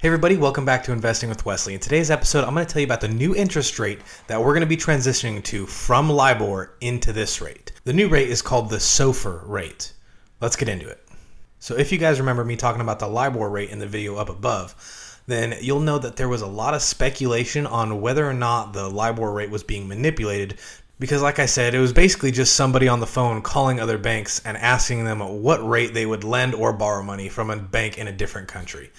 Hey everybody, welcome back to Investing with Wesley. In today's episode, I'm going to tell you about the new interest rate that we're going to be transitioning to from LIBOR into this rate. The new rate is called the SOFR rate. Let's get into it. So if you guys remember me talking about the LIBOR rate in the video up above, then you'll know that there was a lot of speculation on whether or not the LIBOR rate was being manipulated because like I said, it was basically just somebody on the phone calling other banks and asking them what rate they would lend or borrow money from a bank in a different country.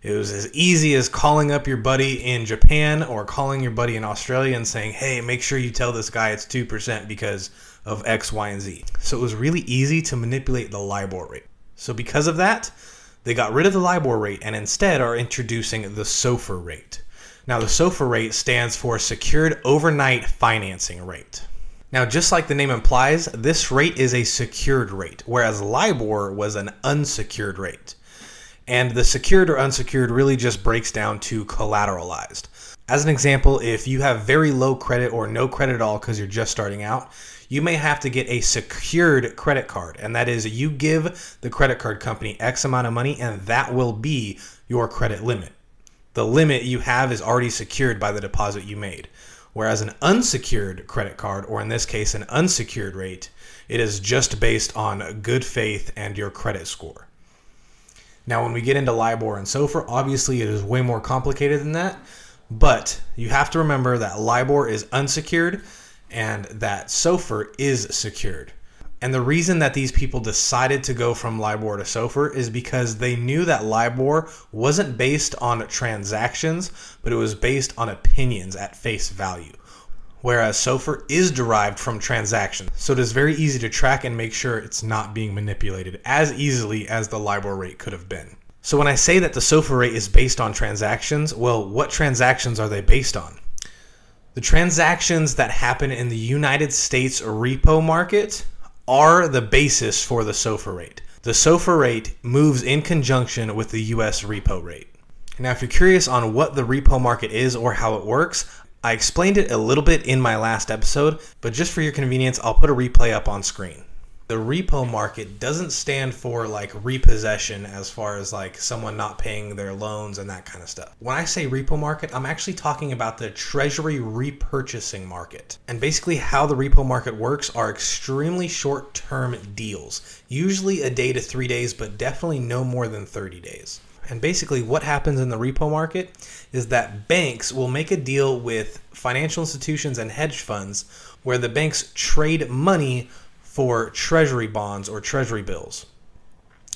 It was as easy as calling up your buddy in Japan or calling your buddy in Australia and saying, hey, make sure you tell this guy it's 2% because of X, Y, and Z. So it was really easy to manipulate the LIBOR rate. So because of that, they got rid of the LIBOR rate and instead are introducing the SOFR rate. Now, the SOFR rate stands for Secured Overnight Financing Rate. Now, just like the name implies, this rate is a secured rate, whereas LIBOR was an unsecured rate. And the secured or unsecured really just breaks down to collateralized. As an example, if you have very low credit or no credit at all because you're just starting out, you may have to get a secured credit card. And that is, you give the credit card company X amount of money, and that will be your credit limit. The limit you have is already secured by the deposit you made. Whereas an unsecured credit card, or in this case, an unsecured rate, it is just based on good faith and your credit score. Now, when we get into LIBOR and SOFR, obviously it is way more complicated than that. But you have to remember that LIBOR is unsecured and that SOFR is secured. And the reason that these people decided to go from LIBOR to SOFR is because they knew that LIBOR wasn't based on transactions, but it was based on opinions at face value whereas SOFR is derived from transactions. So it is very easy to track and make sure it's not being manipulated as easily as the LIBOR rate could have been. So when I say that the SOFR rate is based on transactions, well, what transactions are they based on? The transactions that happen in the United States repo market are the basis for the SOFR rate. The SOFR rate moves in conjunction with the US repo rate. Now, if you're curious on what the repo market is or how it works, I explained it a little bit in my last episode, but just for your convenience, I'll put a replay up on screen. The repo market doesn't stand for like repossession as far as like someone not paying their loans and that kind of stuff. When I say repo market, I'm actually talking about the treasury repurchasing market. And basically, how the repo market works are extremely short term deals, usually a day to three days, but definitely no more than 30 days. And basically, what happens in the repo market is that banks will make a deal with financial institutions and hedge funds where the banks trade money for treasury bonds or treasury bills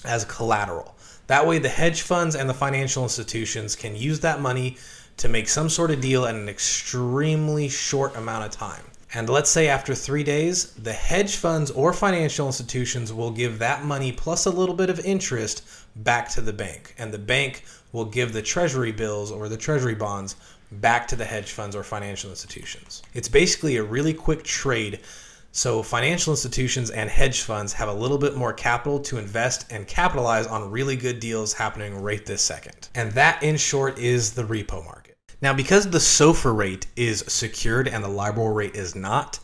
as collateral. That way, the hedge funds and the financial institutions can use that money to make some sort of deal in an extremely short amount of time. And let's say after three days, the hedge funds or financial institutions will give that money plus a little bit of interest back to the bank. And the bank will give the treasury bills or the treasury bonds back to the hedge funds or financial institutions. It's basically a really quick trade. So, financial institutions and hedge funds have a little bit more capital to invest and capitalize on really good deals happening right this second. And that, in short, is the repo market. Now, because the SOFR rate is secured and the LIBOR rate is not,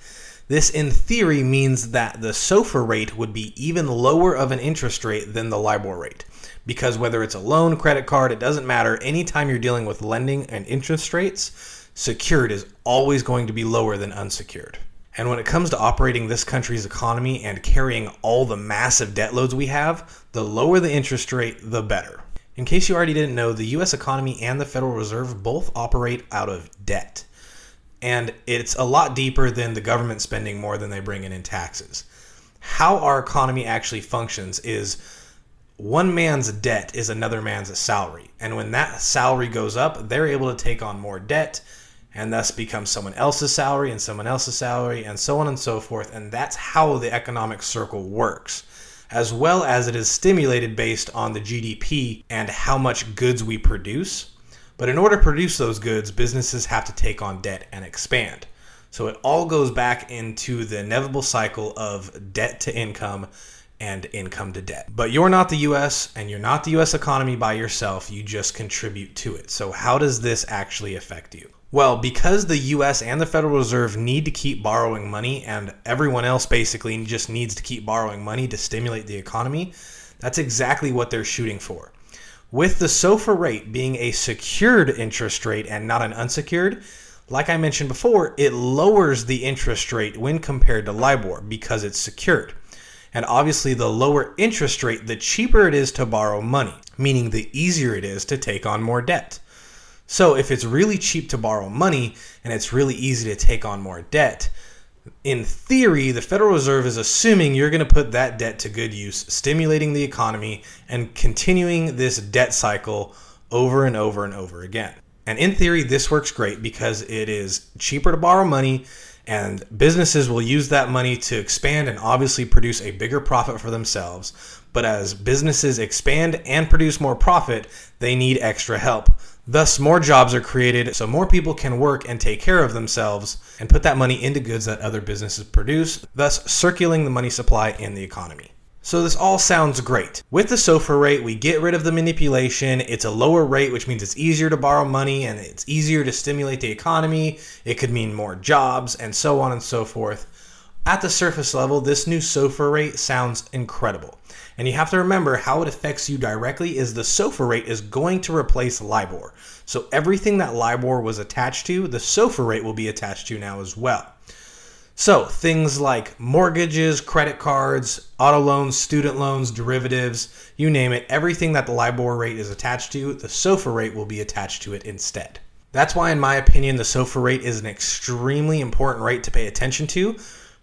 this in theory means that the SOFR rate would be even lower of an interest rate than the LIBOR rate. Because whether it's a loan, credit card, it doesn't matter. Anytime you're dealing with lending and interest rates, secured is always going to be lower than unsecured. And when it comes to operating this country's economy and carrying all the massive debt loads we have, the lower the interest rate, the better. In case you already didn't know, the US economy and the Federal Reserve both operate out of debt. And it's a lot deeper than the government spending more than they bring in in taxes. How our economy actually functions is one man's debt is another man's salary. And when that salary goes up, they're able to take on more debt and thus become someone else's salary and someone else's salary and so on and so forth. And that's how the economic circle works as well as it is stimulated based on the GDP and how much goods we produce. But in order to produce those goods, businesses have to take on debt and expand. So it all goes back into the inevitable cycle of debt to income and income to debt. But you're not the US and you're not the US economy by yourself, you just contribute to it. So, how does this actually affect you? Well, because the US and the Federal Reserve need to keep borrowing money, and everyone else basically just needs to keep borrowing money to stimulate the economy, that's exactly what they're shooting for. With the SOFR rate being a secured interest rate and not an unsecured, like I mentioned before, it lowers the interest rate when compared to LIBOR because it's secured. And obviously, the lower interest rate, the cheaper it is to borrow money, meaning the easier it is to take on more debt. So, if it's really cheap to borrow money and it's really easy to take on more debt, in theory, the Federal Reserve is assuming you're going to put that debt to good use, stimulating the economy and continuing this debt cycle over and over and over again. And in theory, this works great because it is cheaper to borrow money and businesses will use that money to expand and obviously produce a bigger profit for themselves. But as businesses expand and produce more profit, they need extra help. Thus, more jobs are created so more people can work and take care of themselves and put that money into goods that other businesses produce, thus circulating the money supply in the economy. So this all sounds great. With the SOFR rate, we get rid of the manipulation. It's a lower rate, which means it's easier to borrow money and it's easier to stimulate the economy. It could mean more jobs and so on and so forth. At the surface level, this new SOFR rate sounds incredible. And you have to remember how it affects you directly is the SOFR rate is going to replace LIBOR. So everything that LIBOR was attached to, the SOFR rate will be attached to now as well. So, things like mortgages, credit cards, auto loans, student loans, derivatives, you name it, everything that the LIBOR rate is attached to, the SOFR rate will be attached to it instead. That's why, in my opinion, the SOFR rate is an extremely important rate to pay attention to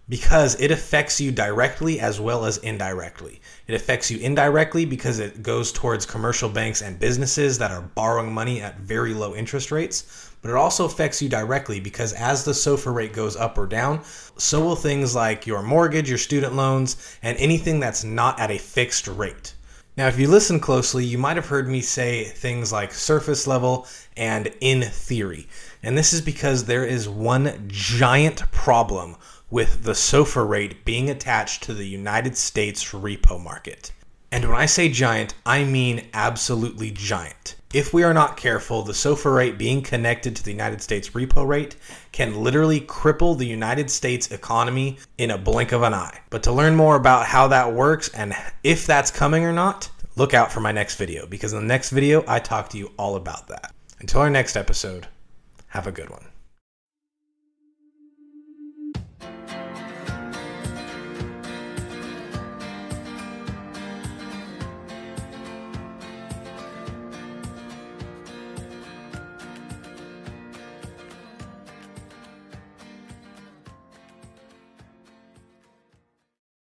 because it affects you directly as well as indirectly. It affects you indirectly because it goes towards commercial banks and businesses that are borrowing money at very low interest rates, but it also affects you directly because as the SOFR rate goes up or down, so will things like your mortgage, your student loans, and anything that's not at a fixed rate. Now, if you listen closely, you might have heard me say things like surface level and in theory. And this is because there is one giant problem with the SOFR rate being attached to the United States repo market. And when I say giant, I mean absolutely giant. If we are not careful, the SOFR rate being connected to the United States repo rate can literally cripple the United States economy in a blink of an eye. But to learn more about how that works and if that's coming or not, look out for my next video because in the next video, I talk to you all about that. Until our next episode, have a good one.